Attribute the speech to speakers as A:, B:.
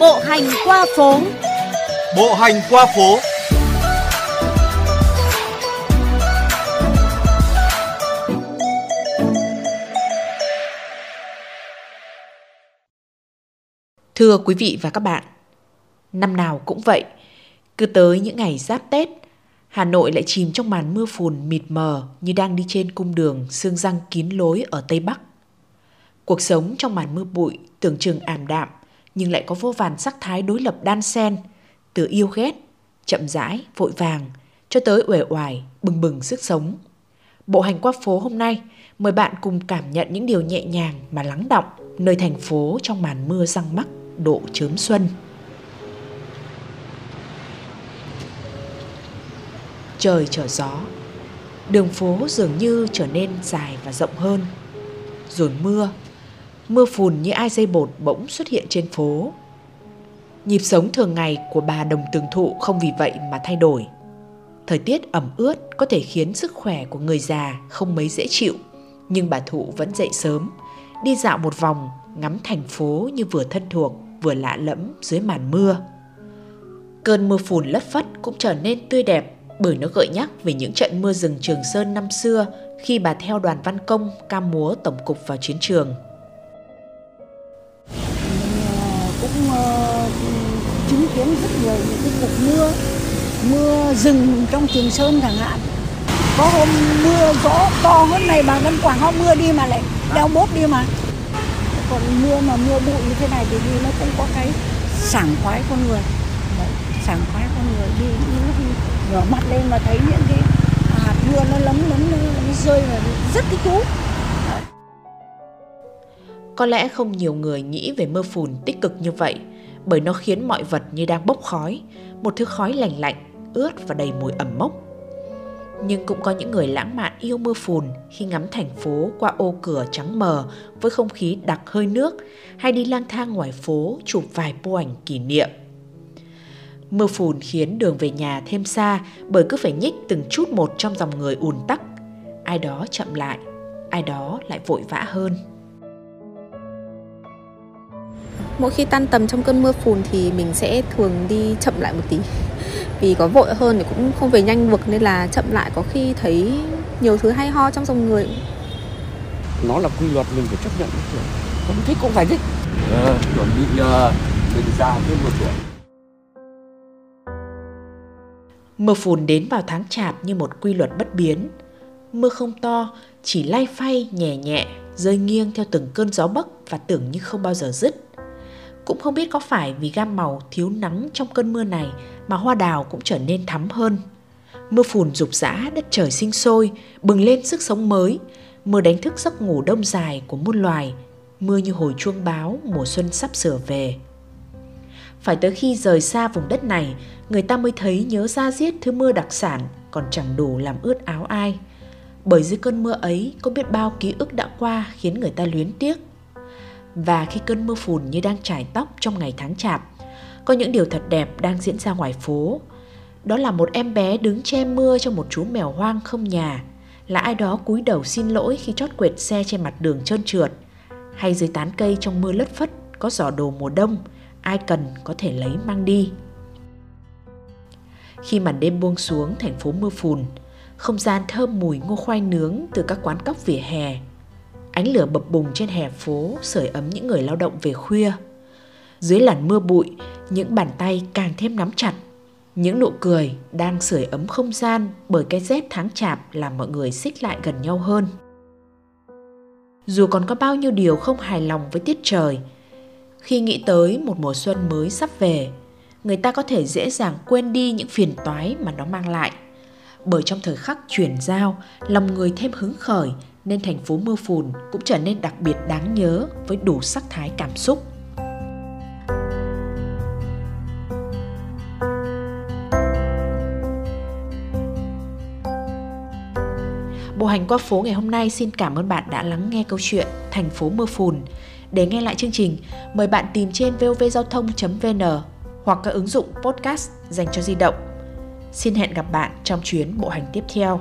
A: Bộ hành qua phố.
B: Bộ hành qua phố.
C: Thưa quý vị và các bạn, năm nào cũng vậy, cứ tới những ngày giáp Tết, Hà Nội lại chìm trong màn mưa phùn mịt mờ như đang đi trên cung đường sương răng kín lối ở Tây Bắc. Cuộc sống trong màn mưa bụi tưởng chừng ảm đạm nhưng lại có vô vàn sắc thái đối lập đan xen, từ yêu ghét, chậm rãi, vội vàng, cho tới uể oải, bừng bừng sức sống. Bộ hành qua phố hôm nay, mời bạn cùng cảm nhận những điều nhẹ nhàng mà lắng động nơi thành phố trong màn mưa răng mắc độ chớm xuân. Trời trở gió, đường phố dường như trở nên dài và rộng hơn. Rồi mưa, mưa phùn như ai dây bột bỗng xuất hiện trên phố. Nhịp sống thường ngày của bà đồng tường thụ không vì vậy mà thay đổi. Thời tiết ẩm ướt có thể khiến sức khỏe của người già không mấy dễ chịu, nhưng bà thụ vẫn dậy sớm, đi dạo một vòng, ngắm thành phố như vừa thân thuộc vừa lạ lẫm dưới màn mưa. Cơn mưa phùn lất phất cũng trở nên tươi đẹp bởi nó gợi nhắc về những trận mưa rừng Trường Sơn năm xưa khi bà theo đoàn văn công cam múa tổng cục vào chiến trường.
D: Cũng uh, chứng kiến rất nhiều những cái cuộc mưa mưa rừng trong Trường Sơn chẳng hạn. Có hôm mưa gió to hơn này bà vẫn quảng ho mưa đi mà lại đeo bốt đi mà. Còn mưa mà mưa bụi như thế này thì đi nó cũng có cái sảng khoái con người. Đấy, sảng khoái con người đi lúc ngửa mặt lên mà thấy những cái hạt mưa nó lấm lấm nó, nó rơi là rất thích thú
C: có lẽ không nhiều người nghĩ về mưa phùn tích cực như vậy bởi nó khiến mọi vật như đang bốc khói, một thứ khói lành lạnh, ướt và đầy mùi ẩm mốc. Nhưng cũng có những người lãng mạn yêu mưa phùn khi ngắm thành phố qua ô cửa trắng mờ với không khí đặc hơi nước hay đi lang thang ngoài phố chụp vài bộ ảnh kỷ niệm. Mưa phùn khiến đường về nhà thêm xa bởi cứ phải nhích từng chút một trong dòng người ùn tắc. Ai đó chậm lại, ai đó lại vội vã hơn
E: mỗi khi tan tầm trong cơn mưa phùn thì mình sẽ thường đi chậm lại một tí. Vì có vội hơn thì cũng không về nhanh được nên là chậm lại có khi thấy nhiều thứ hay ho trong dòng người.
F: Nó là quy luật mình phải chấp nhận. Không thích cũng phải thích. Ờ, chuẩn bị uh, mình già thêm một tuổi.
C: Mưa phùn đến vào tháng chạp như một quy luật bất biến. Mưa không to, chỉ lay phay nhẹ nhẹ, rơi nghiêng theo từng cơn gió bấc và tưởng như không bao giờ dứt. Cũng không biết có phải vì gam màu thiếu nắng trong cơn mưa này mà hoa đào cũng trở nên thắm hơn. Mưa phùn rục rã đất trời sinh sôi, bừng lên sức sống mới. Mưa đánh thức giấc ngủ đông dài của muôn loài. Mưa như hồi chuông báo mùa xuân sắp sửa về. Phải tới khi rời xa vùng đất này, người ta mới thấy nhớ ra giết thứ mưa đặc sản còn chẳng đủ làm ướt áo ai. Bởi dưới cơn mưa ấy có biết bao ký ức đã qua khiến người ta luyến tiếc và khi cơn mưa phùn như đang trải tóc trong ngày tháng chạp. Có những điều thật đẹp đang diễn ra ngoài phố. Đó là một em bé đứng che mưa cho một chú mèo hoang không nhà, là ai đó cúi đầu xin lỗi khi chót quệt xe trên mặt đường trơn trượt, hay dưới tán cây trong mưa lất phất có giỏ đồ mùa đông, ai cần có thể lấy mang đi. Khi màn đêm buông xuống thành phố mưa phùn, không gian thơm mùi ngô khoai nướng từ các quán cóc vỉa hè Ánh lửa bập bùng trên hè phố sưởi ấm những người lao động về khuya. Dưới làn mưa bụi, những bàn tay càng thêm nắm chặt. Những nụ cười đang sưởi ấm không gian bởi cái rét tháng chạp làm mọi người xích lại gần nhau hơn. Dù còn có bao nhiêu điều không hài lòng với tiết trời, khi nghĩ tới một mùa xuân mới sắp về, người ta có thể dễ dàng quên đi những phiền toái mà nó mang lại. Bởi trong thời khắc chuyển giao, lòng người thêm hứng khởi nên thành phố mưa phùn cũng trở nên đặc biệt đáng nhớ với đủ sắc thái cảm xúc. Bộ hành qua phố ngày hôm nay xin cảm ơn bạn đã lắng nghe câu chuyện Thành phố mưa phùn. Để nghe lại chương trình, mời bạn tìm trên vovgiao thông.vn hoặc các ứng dụng podcast dành cho di động. Xin hẹn gặp bạn trong chuyến bộ hành tiếp theo.